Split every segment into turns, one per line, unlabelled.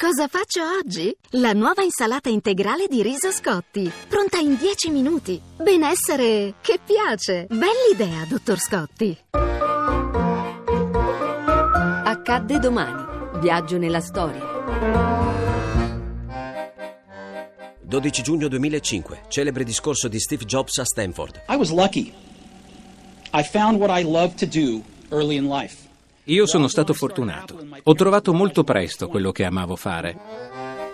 Cosa faccio oggi? La nuova insalata integrale di riso Scotti, pronta in 10 minuti. Benessere che piace. Bell'idea, dottor Scotti.
Accadde domani. Viaggio nella storia.
12 giugno 2005, celebre discorso di Steve Jobs a Stanford.
I was lucky. I found what I love to do early in life.
Io sono stato fortunato. Ho trovato molto presto quello che amavo fare.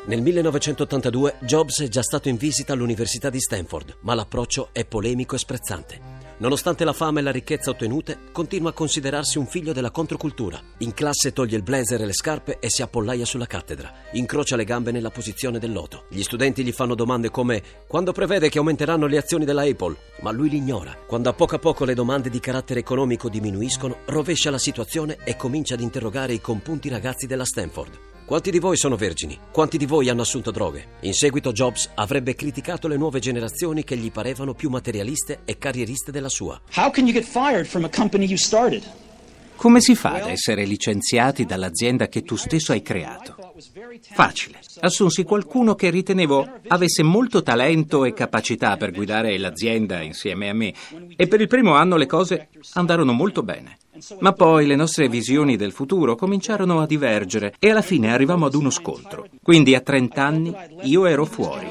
Nel 1982 Jobs è già stato in visita all'Università di Stanford, ma l'approccio è polemico e sprezzante. Nonostante la fama e la ricchezza ottenute, continua a considerarsi un figlio della controcultura. In classe toglie il blazer e le scarpe e si appollaia sulla cattedra. Incrocia le gambe nella posizione del loto. Gli studenti gli fanno domande come quando prevede che aumenteranno le azioni della Apple, ma lui li ignora. Quando a poco a poco le domande di carattere economico diminuiscono, rovescia la situazione e comincia ad interrogare i compunti ragazzi della Stanford. Quanti di voi sono vergini? Quanti di voi hanno assunto droghe? In seguito Jobs avrebbe criticato le nuove generazioni che gli parevano più materialiste e carrieriste della sua.
How can you get fired from a company you started?
Come si fa ad essere licenziati dall'azienda che tu stesso hai creato? Facile. Assunsi qualcuno che ritenevo avesse molto talento e capacità per guidare l'azienda insieme a me e per il primo anno le cose andarono molto bene. Ma poi le nostre visioni del futuro cominciarono a divergere e alla fine arrivammo ad uno scontro. Quindi a 30 anni io ero fuori.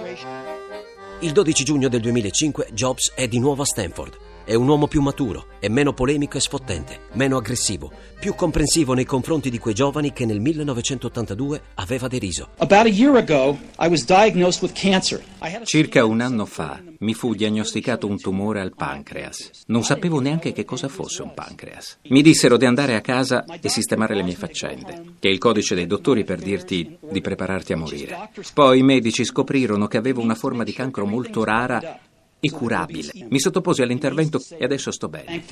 Il 12 giugno del 2005 Jobs è di nuovo a Stanford. È un uomo più maturo, è meno polemico e sfottente, meno aggressivo, più comprensivo nei confronti di quei giovani che nel 1982 aveva deriso.
About a year ago, I was diagnosed with cancer. I had a
Circa un anno fa mi fu diagnosticato un tumore al pancreas. Non sapevo neanche che cosa fosse un pancreas. Mi dissero di andare a casa e sistemare le mie faccende, che è il codice dei dottori per dirti di prepararti a morire. Poi i medici scoprirono che avevo una forma di cancro molto rara e curabile. Mi sottoposi all'intervento e adesso sto bene.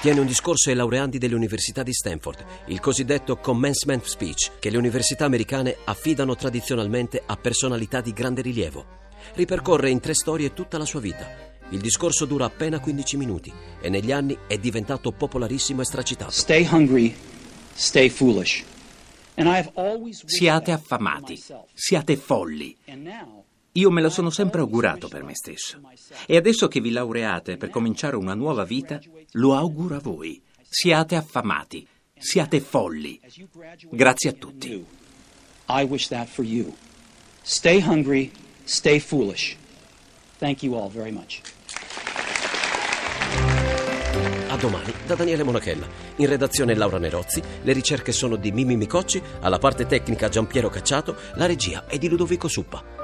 Tiene un discorso ai laureandi delle università di Stanford, il cosiddetto commencement speech, che le università americane affidano tradizionalmente a personalità di grande rilievo. Ripercorre in tre storie tutta la sua vita. Il discorso dura appena 15 minuti e negli anni è diventato popolarissimo e stracitato.
Stay hungry, stay foolish.
Siate affamati, siate folli. Io me lo sono sempre augurato per me stesso. E adesso che vi laureate per cominciare una nuova vita, lo auguro a voi. Siate affamati, siate folli. Grazie a tutti.
I wish that for you. Stay hungry, stay foolish. Thank you all very much.
A domani da Daniele Monachella. In redazione Laura Nerozzi, le ricerche sono di Mimi Micocci, alla parte tecnica Giampiero Cacciato, la regia è di Ludovico Suppa.